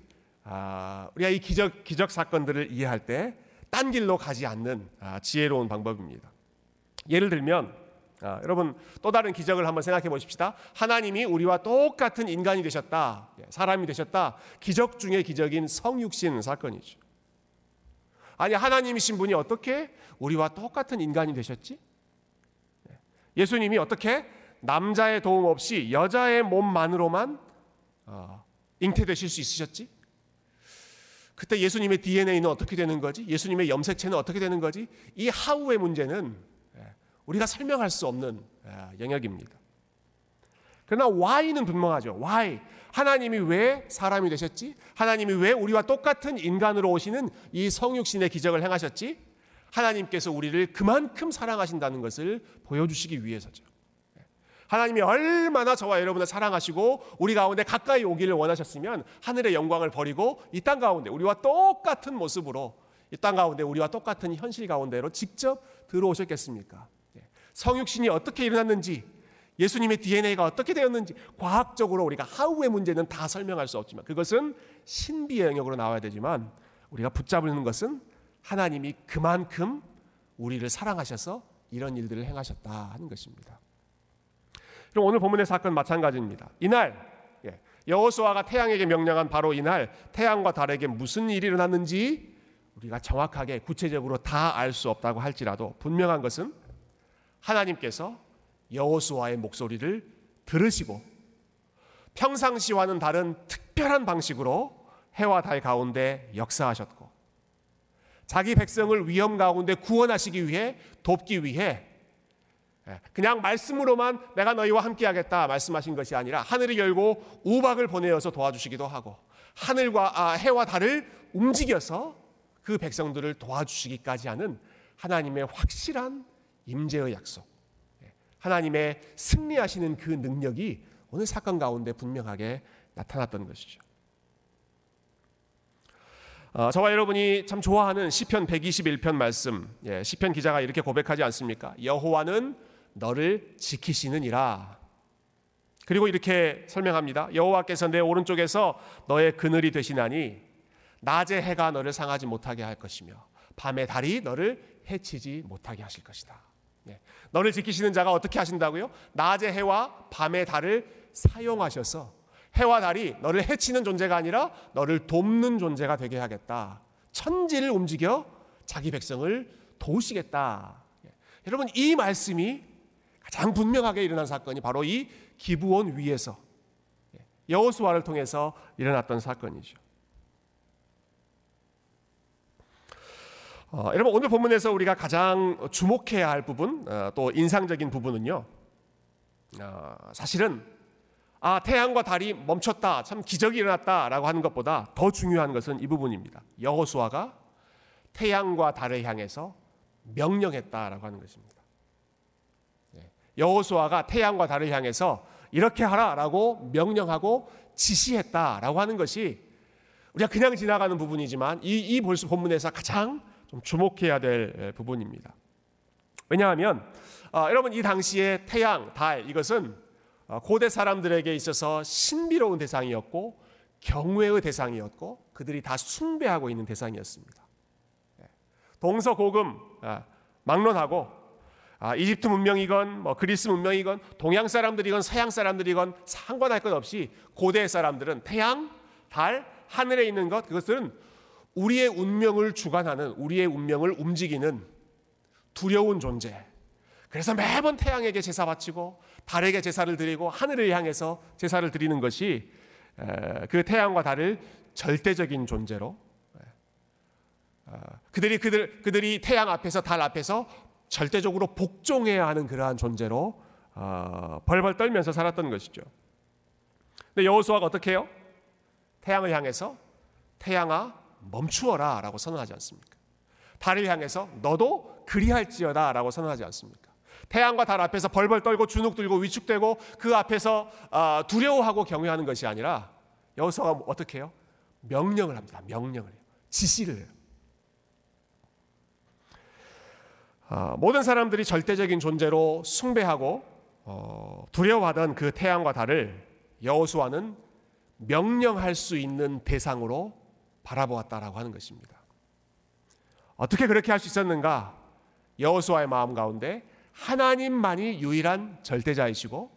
아, 우리가 이 기적 기적 사건들을 이해할 때 딴 길로 가지 않는 아, 지혜로운 방법입니다. 예를 들면 아, 여러분 또 다른 기적을 한번 생각해 보십시다. 하나님이 우리와 똑같은 인간이 되셨다, 예, 사람이 되셨다. 기적 중의 기적인 성육신 사건이죠. 아니 하나님이신 분이 어떻게 우리와 똑같은 인간이 되셨지? 예수님이 어떻게 남자의 도움 없이 여자의 몸만으로만 어, 잉태되실 수 있으셨지? 그때 예수님의 DNA는 어떻게 되는 거지? 예수님의 염색체는 어떻게 되는 거지? 이 하우의 문제는 예, 우리가 설명할 수 없는 예, 영역입니다. 그러나 why는 분명하죠. why 하나님이 왜 사람이 되셨지? 하나님이 왜 우리와 똑같은 인간으로 오시는 이 성육신의 기적을 행하셨지? 하나님께서 우리를 그만큼 사랑하신다는 것을 보여주시기 위해서죠. 하나님이 얼마나 저와 여러분을 사랑하시고 우리 가운데 가까이 오기를 원하셨으면 하늘의 영광을 버리고 이 땅 가운데 우리와 똑같은 모습으로 이 땅 가운데 우리와 똑같은 현실 가운데로 직접 들어오셨겠습니까? 예. 성육신이 어떻게 일어났는지 예수님의 DNA가 어떻게 되었는지 과학적으로 우리가 하우의 문제는 다 설명할 수 없지만 그것은 신비의 영역으로 나와야 되지만 우리가 붙잡는 것은 하나님이 그만큼 우리를 사랑하셔서 이런 일들을 행하셨다 하는 것입니다. 그럼 오늘 본문의 사건 마찬가지입니다. 이날 예, 여호수아가 태양에게 명령한 바로 이날 태양과 달에게 무슨 일이 일어났는지 우리가 정확하게 구체적으로 다 알 수 없다고 할지라도 분명한 것은 하나님께서 여호수아의 목소리를 들으시고 평상시와는 다른 특별한 방식으로 해와 달 가운데 역사하셨고 자기 백성을 위험 가운데 구원하시기 위해 돕기 위해 예, 그냥 말씀으로만 내가 너희와 함께 하겠다 말씀하신 것이 아니라 하늘이 열고 우박을 보내어서 도와주시기도 하고 하늘과 아, 해와 달을 움직여서 그 백성들을 도와주시기까지 하는 하나님의 확실한 임재의 약속, 예, 하나님의 승리하시는 그 능력이 오늘 사건 가운데 분명하게 나타났던 것이죠. 어, 저와 여러분이 참 좋아하는 시편 121편 말씀, 예, 시편 기자가 이렇게 고백하지 않습니까? 여호와는 너를 지키시느니라. 그리고 이렇게 설명합니다. 여호와께서 내 오른쪽에서 너의 그늘이 되시나니 낮에 해가 너를 상하지 못하게 할 것이며 밤에 달이 너를 해치지 못하게 하실 것이다. 네. 너를 지키시는 자가 어떻게 하신다고요? 낮의 해와 밤의 달을 사용하셔서 해와 달이 너를 해치는 존재가 아니라 너를 돕는 존재가 되게 하겠다. 천지를 움직여 자기 백성을 도우시겠다. 예. 여러분 이 말씀이 가장 분명하게 일어난 사건이 바로 이 기부원 위에서 예, 여호수아를 통해서 일어났던 사건이죠. 어, 여러분 오늘 본문에서 우리가 가장 주목해야 할 부분 어, 또 인상적인 부분은요. 어, 사실은 아 태양과 달이 멈췄다 참 기적이 일어났다라고 하는 것보다 더 중요한 것은 이 부분입니다. 여호수아가 태양과 달을 향해서 명령했다라고 하는 것입니다. 네, 여호수아가 태양과 달을 향해서 이렇게 하라라고 명령하고 지시했다라고 하는 것이 우리가 그냥 지나가는 부분이지만 이, 이 본문에서 가장 좀 주목해야 될 부분입니다. 왜냐하면 어, 여러분 이 당시에 태양, 달 이것은 어, 고대 사람들에게 있어서 신비로운 대상이었고 경외의 대상이었고 그들이 다 숭배하고 있는 대상이었습니다. 예. 동서고금 아, 막론하고 아, 이집트 문명이건 뭐 그리스 문명이건 동양 사람들이건 서양 사람들이건 상관할 것 없이 고대 사람들은 태양, 달, 하늘에 있는 것 그것은 우리의 운명을 주관하는 우리의 운명을 움직이는 두려운 존재. 그래서 매번 태양에게 제사 바치고 달에게 제사를 드리고 하늘을 향해서 제사를 드리는 것이 그 태양과 달을 절대적인 존재로 어, 그들이 그들 그들이 태양 앞에서 달 앞에서 절대적으로 복종해야 하는 그러한 존재로 어, 벌벌 떨면서 살았던 것이죠. 근데 여호수아가 어떻게 해요? 태양을 향해서 태양아 멈추어라 라고 선언하지 않습니까? 달을 향해서 너도 그리할지어다 라고 선언하지 않습니까? 태양과 달 앞에서 벌벌 떨고 주눅 들고 위축되고 그 앞에서 아, 두려워하고 경외하는 것이 아니라 여호수아가 어떻게 해요? 명령을 합니다. 명령을 해요. 지시를 해요. 아, 모든 사람들이 절대적인 존재로 숭배하고 어, 두려워하던 그 태양과 달을 여호수아는 명령할 수 있는 대상으로 바라보았다라고 하는 것입니다. 어떻게 그렇게 할 수 있었는가? 여호수아의 마음 가운데 하나님만이 유일한 절대자이시고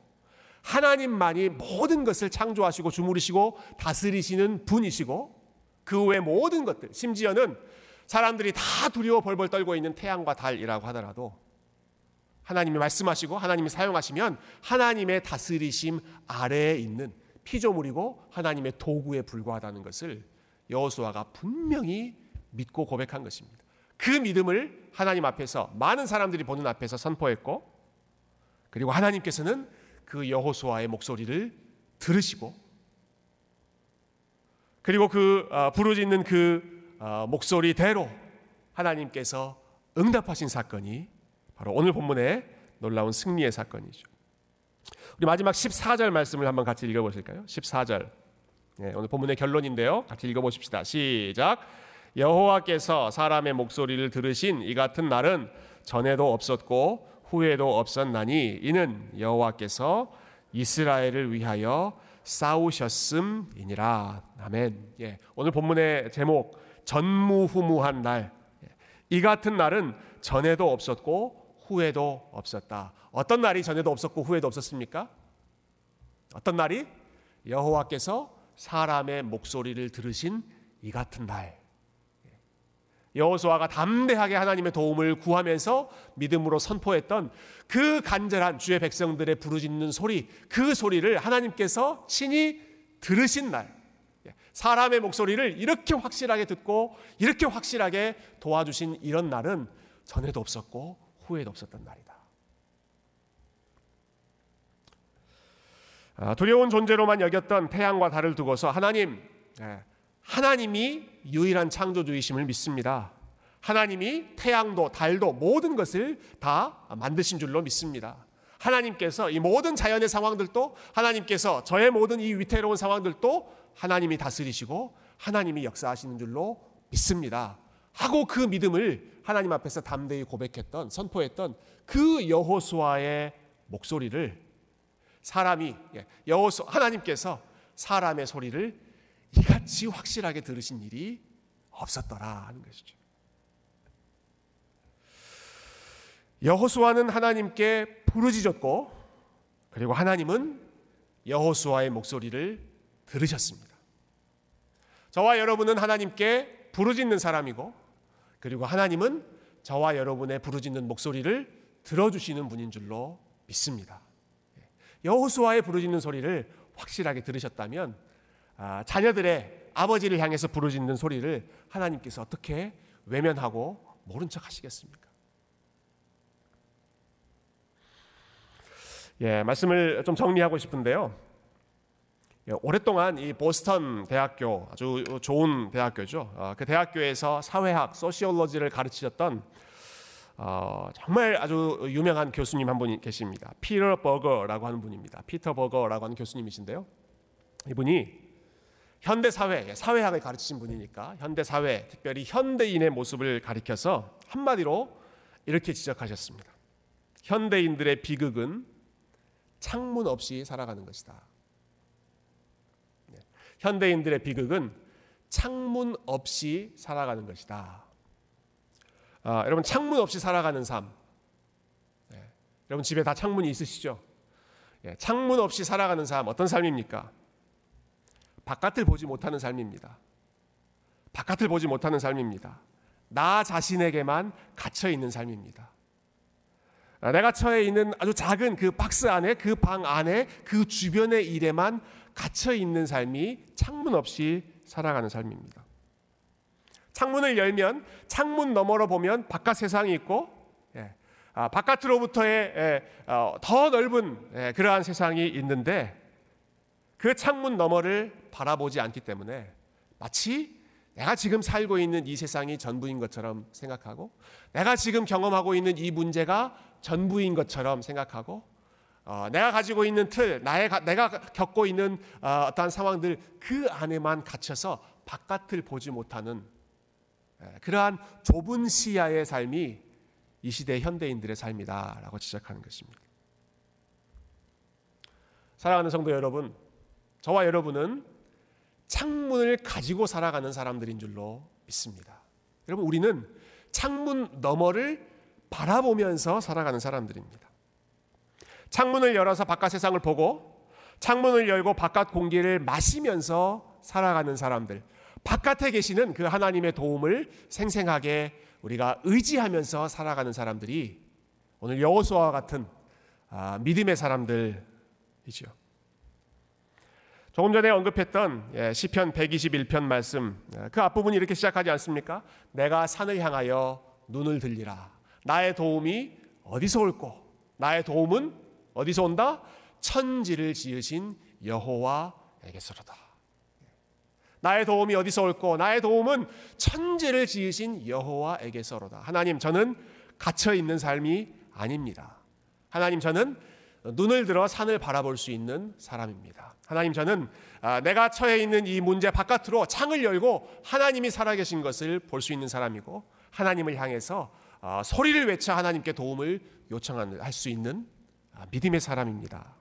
하나님만이 모든 것을 창조하시고 주무르시고 다스리시는 분이시고 그 외 모든 것들 심지어는 사람들이 다 두려워 벌벌 떨고 있는 태양과 달이라고 하더라도 하나님이 말씀하시고 하나님이 사용하시면 하나님의 다스리심 아래에 있는 피조물이고 하나님의 도구에 불과하다는 것을 여호수아가 분명히 믿고 고백한 것입니다. 그 믿음을 하나님 앞에서 많은 사람들이 보는 앞에서 선포했고 그리고 하나님께서는 그 여호수아의 목소리를 들으시고 그리고 그 어, 부르짖는 그 어, 목소리대로 하나님께서 응답하신 사건이 바로 오늘 본문의 놀라운 승리의 사건이죠. 우리 마지막 14절 말씀을 한번 같이 읽어 보실까요? 14절. 네, 오늘 본문의 결론인데요. 같이 읽어보십시다. 시작. 여호와께서 사람의 목소리를 들으신 이 같은 날은 전에도 없었고 후에도 없었나니 이는 여호와께서 이스라엘을 위하여 싸우셨음이니라. 아멘. 예, 오늘 본문의 제목 전무후무한 날. 예, 이 같은 날은 전에도 없었고 후에도 없었다. 어떤 날이 전에도 없었고 후에도 없었습니까? 어떤 날이 여호와께서 사람의 목소리를 들으신 이 같은 날. 여호수아가 담대하게 하나님의 도움을 구하면서 믿음으로 선포했던 그 간절한 주의 백성들의 부르짖는 소리, 그 소리를 하나님께서 친히 들으신 날, 사람의 목소리를 이렇게 확실하게 듣고 이렇게 확실하게 도와주신 이런 날은 전에도 없었고 후에도 없었던 날이다. 아, 두려운 존재로만 여겼던 태양과 달을 두고서 하나님, 예, 하나님이 유일한 창조주이심을 믿습니다. 하나님이 태양도 달도 모든 것을 다 만드신 줄로 믿습니다. 하나님께서 이 모든 자연의 상황들도 하나님께서 저의 모든 이 위태로운 상황들도 하나님이 다스리시고 하나님이 역사하시는 줄로 믿습니다. 하고 그 믿음을 하나님 앞에서 담대히 고백했던 선포했던 그 여호수아의 목소리를 사람이 예, 여호수 하나님께서 사람의 소리를 이같이 확실하게 들으신 일이 없었더라 하는 것이죠. 여호수아는 하나님께 부르짖었고 그리고 하나님은 여호수아의 목소리를 들으셨습니다. 저와 여러분은 하나님께 부르짖는 사람이고 그리고 하나님은 저와 여러분의 부르짖는 목소리를 들어주시는 분인 줄로 믿습니다. 여호수아의 부르짖는 소리를 확실하게 들으셨다면 아, 자녀들의 아버지를 향해서 부르짖는 소리를 하나님께서 어떻게 외면하고 모른 척 하시겠습니까? 예, 말씀을 좀 정리하고 싶은데요. 예, 오랫동안 이 보스턴 대학교 아주 좋은 대학교죠. 어, 그 대학교에서 사회학, 소시올로지를 가르치셨던 어, 정말 아주 유명한 교수님 한 분이 계십니다. 피터 버거라고 하는 분입니다. 피터 버거라고 하는 교수님이신데요. 이분이 현대 사회, 사회학을 가르치신 분이니까 현대 사회, 특별히 현대인의 모습을 가리켜서 한마디로 이렇게 지적하셨습니다. 현대인들의 비극은 창문 없이 살아가는 것이다. 네. 현대인들의 비극은 창문 없이 살아가는 것이다. 아, 여러분 창문 없이 살아가는 삶. 네. 여러분 집에 다 창문이 있으시죠? 예, 창문 없이 살아가는 삶 어떤 삶입니까? 바깥을 보지 못하는 삶입니다. 바깥을 보지 못하는 삶입니다. 나 자신에게만 갇혀 있는 삶입니다. 아, 내가 처해 있는 아주 작은 그 박스 안에 그 방 안에 그 주변의 일에만 갇혀 있는 삶이 창문 없이 살아가는 삶입니다. 창문을 열면 창문 너머로 보면 바깥 세상이 있고 예, 아, 바깥으로부터의 예, 어, 더 넓은 예, 그러한 세상이 있는데 그 창문 너머를 바라보지 않기 때문에 마치 내가 지금 살고 있는 이 세상이 전부인 것처럼 생각하고 내가 지금 경험하고 있는 이 문제가 전부인 것처럼 생각하고 어, 내가 가지고 있는 틀, 나의 내가 겪고 있는 어, 어떠한 상황들 그 안에만 갇혀서 바깥을 보지 못하는 예, 그러한 좁은 시야의 삶이 이 시대 현대인들의 삶이다라고 지적하는 것입니다. 사랑하는 성도 여러분, 저와 여러분은 창문을 가지고 살아가는 사람들인 줄로 믿습니다. 여러분, 우리는 창문 너머를 바라보면서 살아가는 사람들입니다. 창문을 열어서 바깥 세상을 보고 창문을 열고 바깥 공기를 마시면서 살아가는 사람들, 바깥에 계시는 그 하나님의 도움을 생생하게 우리가 의지하면서 살아가는 사람들이 오늘 여호수아와 같은 아, 믿음의 사람들이죠. 조금 전에 언급했던 예, 시편 121편 말씀 예, 그 앞부분이 이렇게 시작하지 않습니까? 내가 산을 향하여 눈을 들리라. 나의 도움이 어디서 올고 나의 도움은 어디서 온다? 천지를 지으신 여호와에게서로다. 나의 도움이 어디서 올고 나의 도움은 천지를 지으신 여호와에게서로다. 하나님 저는 갇혀 있는 삶이 아닙니다. 하나님 저는 눈을 들어 산을 바라볼 수 있는 사람입니다. 하나님 저는 아, 내가 처해 있는 이 문제 바깥으로 창을 열고 하나님이 살아계신 것을 볼 수 있는 사람이고 하나님을 향해서 아, 소리를 외쳐 하나님께 도움을 요청할 수 있는 아, 믿음의 사람입니다.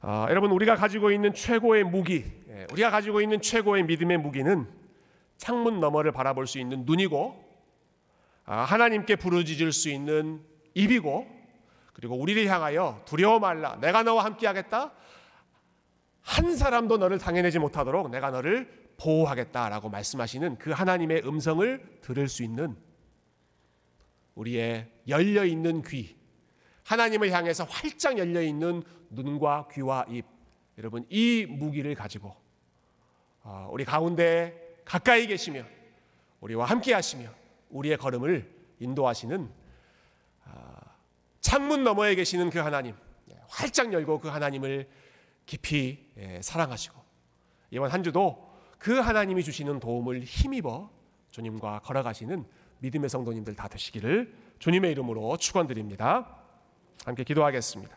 아, 여러분 우리가 가지고 있는 최고의 무기, 예, 우리가 가지고 있는 최고의 믿음의 무기는 창문 너머를 바라볼 수 있는 눈이고 아, 하나님께 부르짖을 수 있는 입이고 그리고 우리를 향하여 두려워 말라 내가 너와 함께하겠다 한 사람도 너를 당해내지 못하도록 내가 너를 보호하겠다라고 말씀하시는 그 하나님의 음성을 들을 수 있는 우리의 열려 있는 귀, 하나님을 향해서 활짝 열려 있는 눈과 귀와 입, 여러분 이 무기를 가지고 어, 우리 가운데 가까이 계시며 우리와 함께 하시며 우리의 걸음을 인도하시는 어, 창문 너머에 계시는 그 하나님, 활짝 열고 그 하나님을 깊이 예, 사랑하시고 이번 한 주도 그 하나님이 주시는 도움을 힘입어 주님과 걸어가시는 믿음의 성도님들 다 되시기를 주님의 이름으로 축원드립니다. 함께 기도하겠습니다.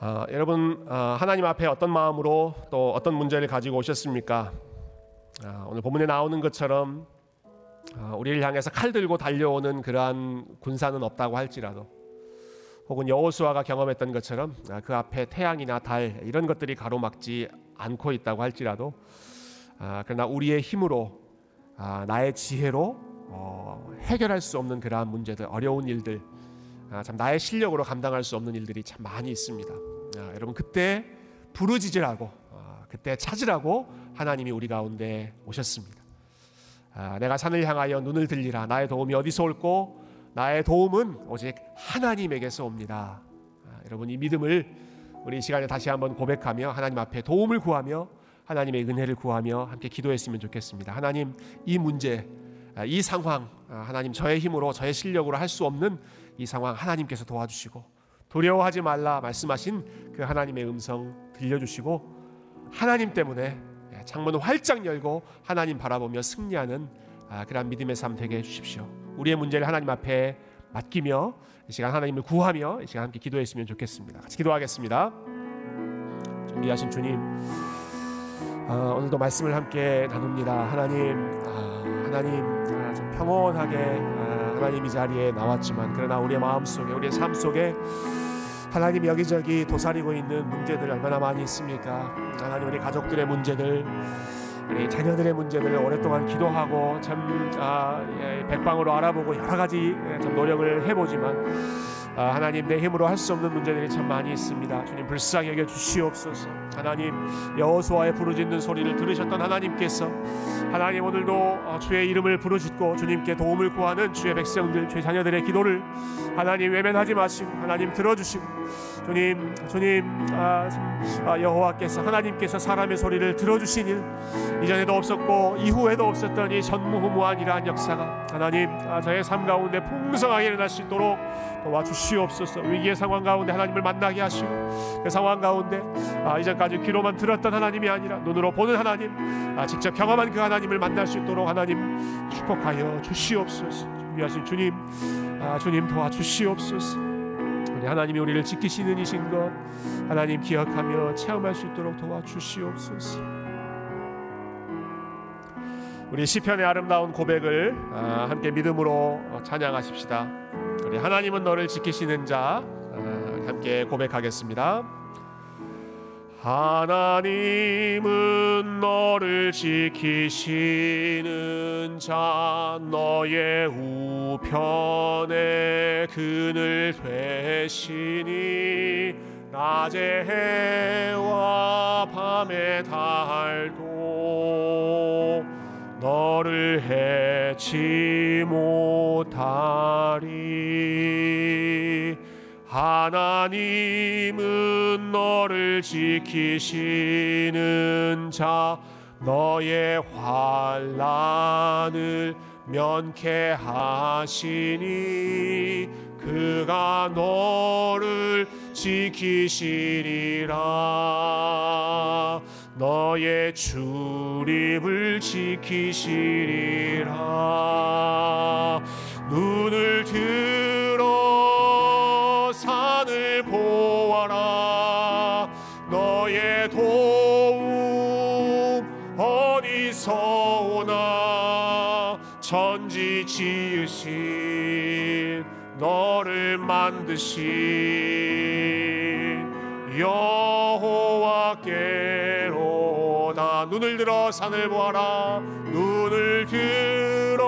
아, 여러분 아, 하나님 앞에 어떤 마음으로 또 어떤 문제를 가지고 오셨습니까? 아, 오늘 본문에 나오는 것처럼 아, 우리를 향해서 칼 들고 달려오는 그러한 군사는 없다고 할지라도 혹은 여호수아가 경험했던 것처럼 아, 그 앞에 태양이나 달 이런 것들이 가로막지 않고 있다고 할지라도 아, 그러나 우리의 힘으로 아, 나의 지혜로 어, 해결할 수 없는 그러한 문제들 어려운 일들 참 나의 실력으로 감당할 수 없는 일들이 참 많이 있습니다. 여러분 그때 부르짖으라고 그때 찾으라고 하나님이 우리 가운데 오셨습니다. 내가 산을 향하여 눈을 들리라 나의 도움이 어디서 올고 나의 도움은 오직 하나님에게서 옵니다. 아, 여러분 이 믿음을 우리 시간에 다시 한번 고백하며 하나님 앞에 도움을 구하며 하나님의 은혜를 구하며 함께 기도했으면 좋겠습니다. 하나님 이 문제, 아, 이 상황, 아, 하나님 저의 힘으로 저의 실력으로 할 수 없는 이 상황 하나님께서 도와주시고 두려워하지 말라 말씀하신 그 하나님의 음성 들려주시고 하나님 때문에 창문을 활짝 열고 하나님 바라보며 승리하는 그런 믿음의 삶 되게 해주십시오. 우리의 문제를 하나님 앞에 맡기며 이 시간 하나님을 구하며 이 시간 함께 기도했으면 좋겠습니다. 같이 기도하겠습니다. 준비하신 주님, 어, 오늘도 말씀을 함께 나눕니다. 하나님, 아, 하나님 아, 좀 평온하게 아, 하나님 이 자리에 나왔지만 그러나 우리의 마음 속에 우리의 삶 속에 하나님 여기저기 도사리고 있는 문제들 얼마나 많이 있습니까? 하나님 우리 가족들의 문제들 우리 자녀들의 문제들을 오랫동안 기도하고 참 아, 예, 백방으로 알아보고 여러 가지 예, 참 노력을 해보지만 아, 하나님 내 힘으로 할 수 없는 문제들이 참 많이 있습니다. 주님 불쌍히 여겨 주시옵소서. 하나님 여호수아의 부르짖는 소리를 들으셨던 하나님께서 하나님 오늘도 어, 주의 이름을 부르짖고 주님께 도움을 구하는 주의 백성들, 주의 자녀들의 기도를 하나님 외면하지 마시고 하나님 들어주시고 주님, 주님 아, 아, 여호와께서 하나님께서 사람의 소리를 들어주신 일. 이전에도 없었고 이후에도 없었던 이 전무후무한 이러한 역사가. 하나님 아, 저의 삶 가운데 풍성하게 일어날 수 있도록 도와주시옵소서. 위기의 상황 가운데 하나님을 만나게 하시고 그 상황 가운데 아, 이전까지 귀로만 들었던 하나님이 아니라 눈으로 보는 하나님 아, 직접 경험한 그 하나님을 만날 수 있도록 하나님 축복하여 주시옵소서. 준비하신 주님 아, 주님 도와주시옵소서 우리 하나님이 우리를 지키시는 이신 것 하나님 기억하며 체험할 수 있도록 도와주시옵소서 우리 시편의 아름다운 고백을 아, 함께 믿음으로 찬양하십시다. 우리 하나님은 너를 지키시는 자 어, 함께 고백하겠습니다. 하나님은 너를 지키시는 자 너의 우편에 그늘 되시니 낮에 해와 밤에 달도 너를 해치 못하리 하나님은 너를 지키시는 자 너의 환란을 면케하시니 그가 너를 지키시리라. 너의 출입을 지키시리라. 눈을 들 만드신 너를 만드신 여호와께로다. 눈을 들어 산을 보아라. 눈을 들어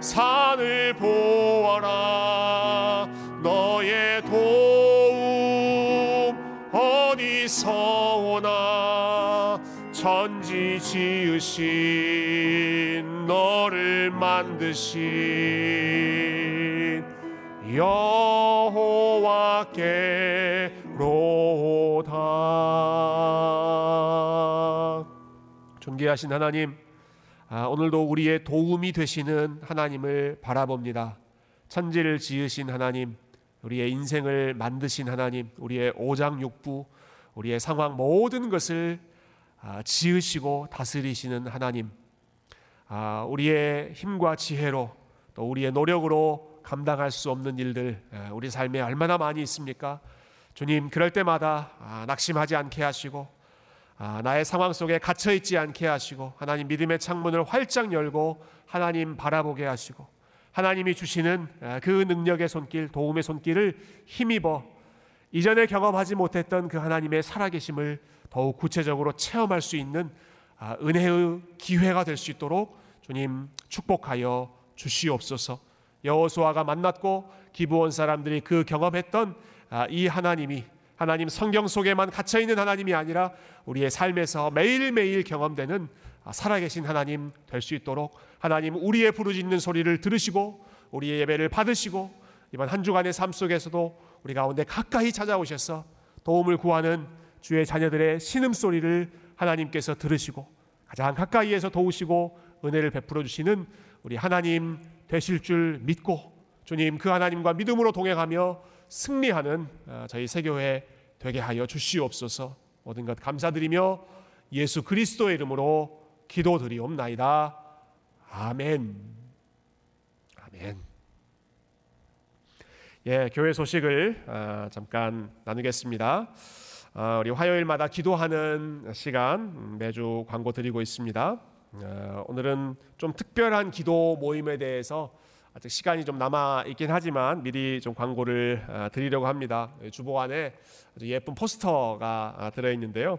산을 보아라. 너의 도움 어디서 오나 천지 지으신 만드신 여호와께로다. 존귀하신 하나님 아, 오늘도 우리의 도움이 되시는 하나님을 바라봅니다. 천지를 지으신 하나님 우리의 인생을 만드신 하나님 우리의 오장육부 우리의 상황 모든 것을 아, 지으시고 다스리시는 하나님, 아, 우리의 힘과 지혜로 또 우리의 노력으로 감당할 수 없는 일들 아, 우리 삶에 얼마나 많이 있습니까? 주님 그럴 때마다 낙심하지 않게 하시고 나의 상황 속에 갇혀 있지 않게 하시고 하나님 믿음의 창문을 활짝 열고 하나님 바라보게 하시고 하나님이 주시는 그 능력의 손길, 도움의 손길을 힘입어 이전에 경험하지 못했던 그 하나님의 살아계심을 더욱 구체적으로 체험할 수 있는 아, 은혜의 기회가 될 수 있도록 주님 축복하여 주시옵소서. 여호수아가 만났고 기브온 사람들이 그 경험했던 아, 이 하나님이 하나님 성경 속에만 갇혀 있는 하나님이 아니라 우리의 삶에서 매일매일 경험되는 아, 살아계신 하나님 될 수 있도록 하나님 우리의 부르짖는 소리를 들으시고 우리의 예배를 받으시고 이번 한 주간의 삶 속에서도 우리 가운데 가까이 찾아오셔서 도움을 구하는 주의 자녀들의 신음 소리를 하나님께서 들으시고 가장 가까이에서 도우시고 은혜를 베풀어 주시는 우리 하나님 되실 줄 믿고 주님 그 하나님과 믿음으로 동행하며 승리하는 어, 저희 세교회 되게 하여 주시옵소서 모든 것 감사드리며 예수 그리스도의 이름으로 기도드리옵나이다. 아멘. 아멘. 예, 교회 소식을 어, 잠깐 나누겠습니다. 어, 우리 화요일마다 기도하는 시간 음, 매주 광고 드리고 있습니다. 어, 오늘은 좀 특별한 기도 모임에 대해서 아직 시간이 좀 남아 있긴 하지만 미리 좀 광고를 어, 드리려고 합니다. 주보 안에 아주 예쁜 포스터가 들어 있는데요.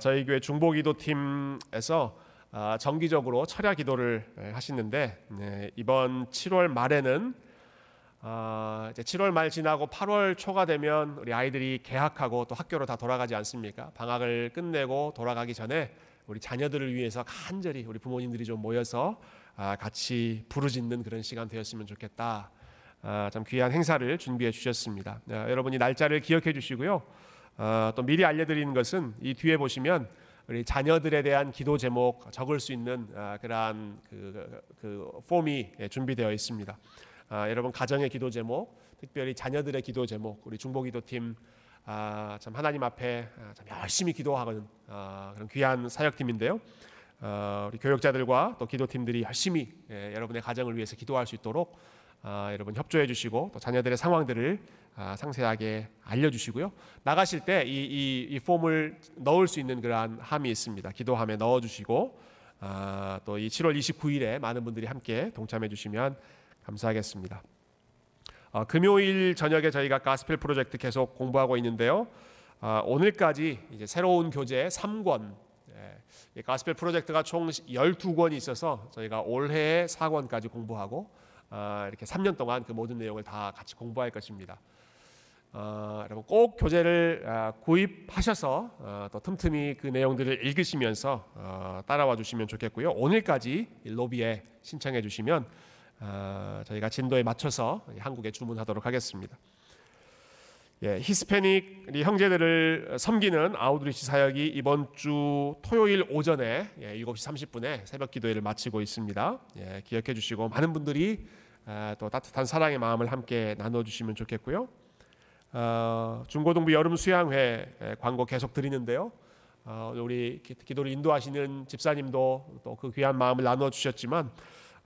저희 교회 중보기도팀에서 정기적으로 철야 기도를 하시는데 네, 이번 7월 말에는 어, 이제 7월 말 지나고 8월 초가 되면 우리 아이들이 개학하고 또 학교로 다 돌아가지 않습니까? 방학을 끝내고 돌아가기 전에 우리 자녀들을 위해서 간절히 우리 부모님들이 좀 모여서 아, 같이 부르짖는 그런 시간 되었으면 좋겠다. 아, 참 귀한 행사를 준비해 주셨습니다. 아, 여러분이 날짜를 기억해 주시고요. 아, 또 미리 알려드리는 것은 이 뒤에 보시면 우리 자녀들에 대한 기도 제목 적을 수 있는 아, 그러한 그, 그 폼이 예, 준비되어 있습니다. 아, 여러분 가정의 기도 제목, 특별히 자녀들의 기도 제목, 우리 중보기도팀 아, 참 하나님 앞에 아, 참 열심히 기도하는 아, 그런 귀한 사역팀인데요. 어, 우리 교육자들과 또 기도팀들이 열심히 예, 여러분의 가정을 위해서 기도할 수 있도록 아, 여러분 협조해 주시고 또 자녀들의 상황들을 아, 상세하게 알려주시고요. 나가실 때 이 이, 이 폼을 넣을 수 있는 그러한 함이 있습니다. 기도함에 넣어주시고 아, 또 이 7월 29일에 많은 분들이 함께 동참해 주시면 감사하겠습니다. 어, 금요일 저녁에 저희가 가스펠 프로젝트 계속 공부하고 있는데요. 어, 오늘까지 이제 새로운 교재 3권 예, 가스펠 프로젝트가 총 12권이 있어서 저희가 올해 4권까지 공부하고 어, 이렇게 3년 동안 그 모든 내용을 다 같이 공부할 것입니다. 어, 여러분 꼭 교재를 어, 구입하셔서 어, 또 틈틈이 그 내용들을 읽으시면서 어, 따라와 주시면 좋겠고요. 오늘까지 로비에 신청해 주시면 어, 저희가 진도에 맞춰서 한국에 주문하도록 하겠습니다. 예, 히스패닉 형제들을 섬기는 아우드리치 사역이 이번 주 토요일 오전에 예, 7시 30분에 새벽 기도회를 마치고 있습니다. 예, 기억해 주시고 많은 분들이 아, 또 따뜻한 사랑의 마음을 함께 나눠 주시면 좋겠고요. 어, 중고등부 여름 수양회 예, 광고 계속 드리는데요. 어, 우리 기도를 인도하시는 집사님도 또 그 귀한 마음을 나눠 주셨지만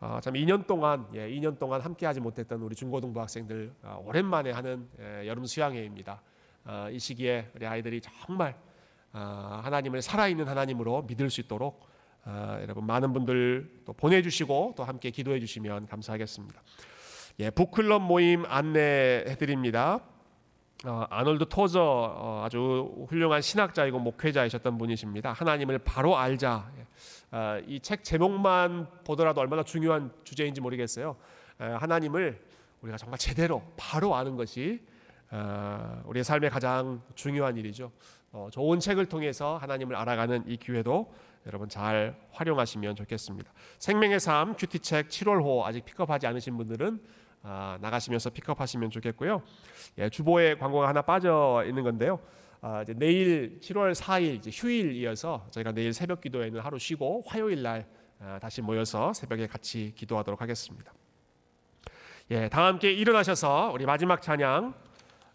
어, 참 2년 동안 예, 2년 동안 함께하지 못했던 우리 중고등부 학생들 어, 오랜만에 하는 예, 여름 수양회입니다. 어, 이 시기에 우리 아이들이 정말 어, 하나님을 살아있는 하나님으로 믿을 수 있도록 어, 여러분 많은 분들 또 보내주시고 또 함께 기도해 주시면 감사하겠습니다. 예, 북클럽 모임 안내해 드립니다. 어, 아놀드 토저 어, 아주 훌륭한 신학자이고 목회자이셨던 분이십니다. 하나님을 바로 알자. 예. 아, 이책 제목만 보더라도 얼마나 중요한 주제인지 모르겠어요. 하나님을 우리가 정말 제대로 바로 아는 것이 아, 우리의 삶의 가장 중요한 일이죠. 어, 좋은 책을 통해서 하나님을 알아가는 이 기회도 여러분 잘 활용하시면 좋겠습니다. 생명의 삶 큐티책 7월호 아직 픽업하지 않으신 분들은 아, 나가시면서 픽업하시면 좋겠고요. 예, 주보에 광고가 하나 빠져 있는 건데요. 아, 이제 내일 7월 4일 이제 휴일 이어서 저희가 내일 새벽 기도회는 하루 쉬고 화요일 날 아, 다시 모여서 새벽에 같이 기도하도록 하겠습니다. 예, 다 함께 일어나셔서 우리 마지막 찬양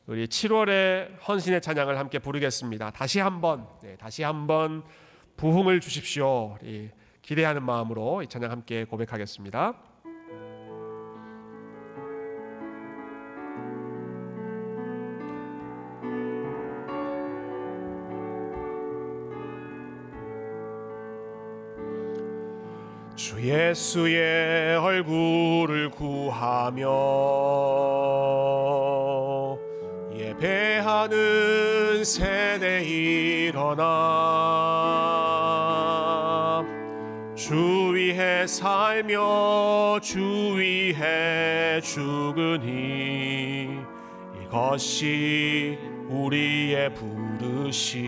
우리 7월의 헌신의 찬양을 함께 부르겠습니다. 다시 한번 네, 다시 한번 부흥을 주십시오. 기대하는 마음으로 이 찬양 함께 고백하겠습니다. 예수의 얼굴을 구하며 예배하는 세대 일어나 주 위해 살며 주 위해 죽으니 이것이 우리의 부르심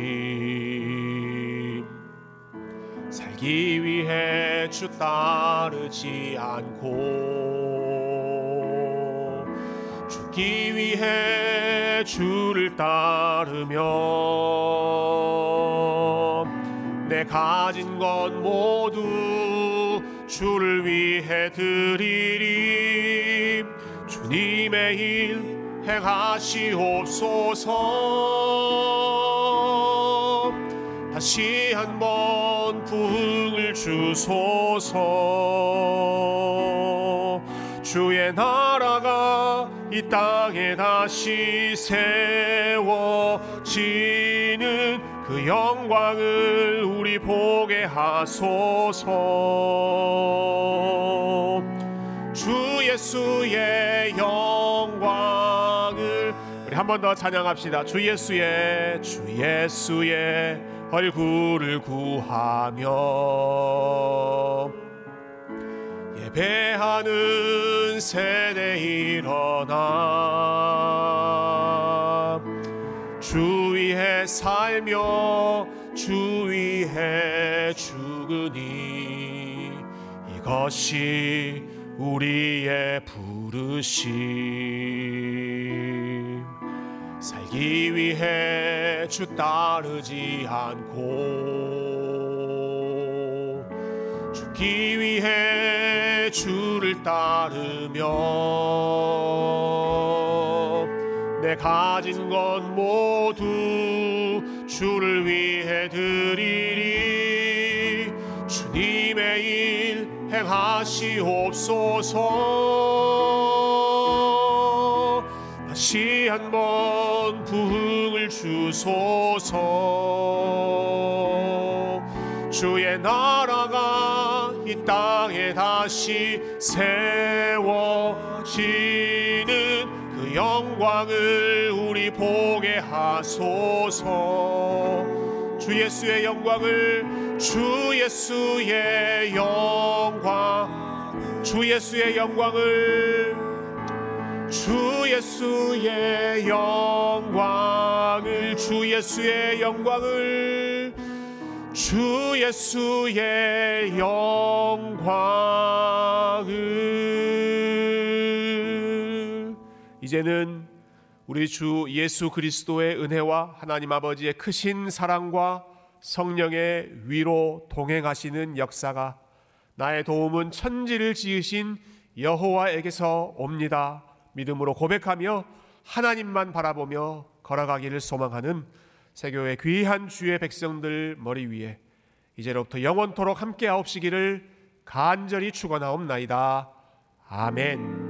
살기 위해 주 따르지 않고 죽기 위해 주를 따르며 내 가진 것 모두 주를 위해 드리리. 주님의 일 행하시옵소서. 다시 한번 주소서. 주의 나라가 이 땅에 다시 세워지는 그 영광을 우리 보게 하소서. 주 예수의 영광을 우리 한 번 더 찬양합시다. 주 예수의 주 예수의 얼굴을 구하며 예배하는 세대 일어나 주 위해 살며 주 위해 죽으니 이것이 우리의 부르심 살기 위해 주 따르지 않고 죽기 위해 주를 따르며 내 가진 것 모두 주를 위해 드리리. 주님의 일 행하시옵소서 다시 한번 부흥을 주소서. 주의 나라가 이 땅에 다시 세워지는 그 영광을 우리 보게 하소서. 주 예수의 영광을 주 예수의 영광 주 예수의 영광을 주 예수의 영광을 주 예수의 영광을 주 예수의 영광을 이제는 우리 주 예수 그리스도의 은혜와 하나님 아버지의 크신 사랑과 성령의 위로 동행하시는 역사가 나의 도움은 천지를 지으신 여호와에게서 옵니다. 믿음으로 고백하며 하나님만 바라보며 걸어가기를 소망하는 세교의 귀한 주의 백성들 머리 위에 이제로부터 영원토록 함께 하옵시기를 간절히 축원하옵나이다. 아멘.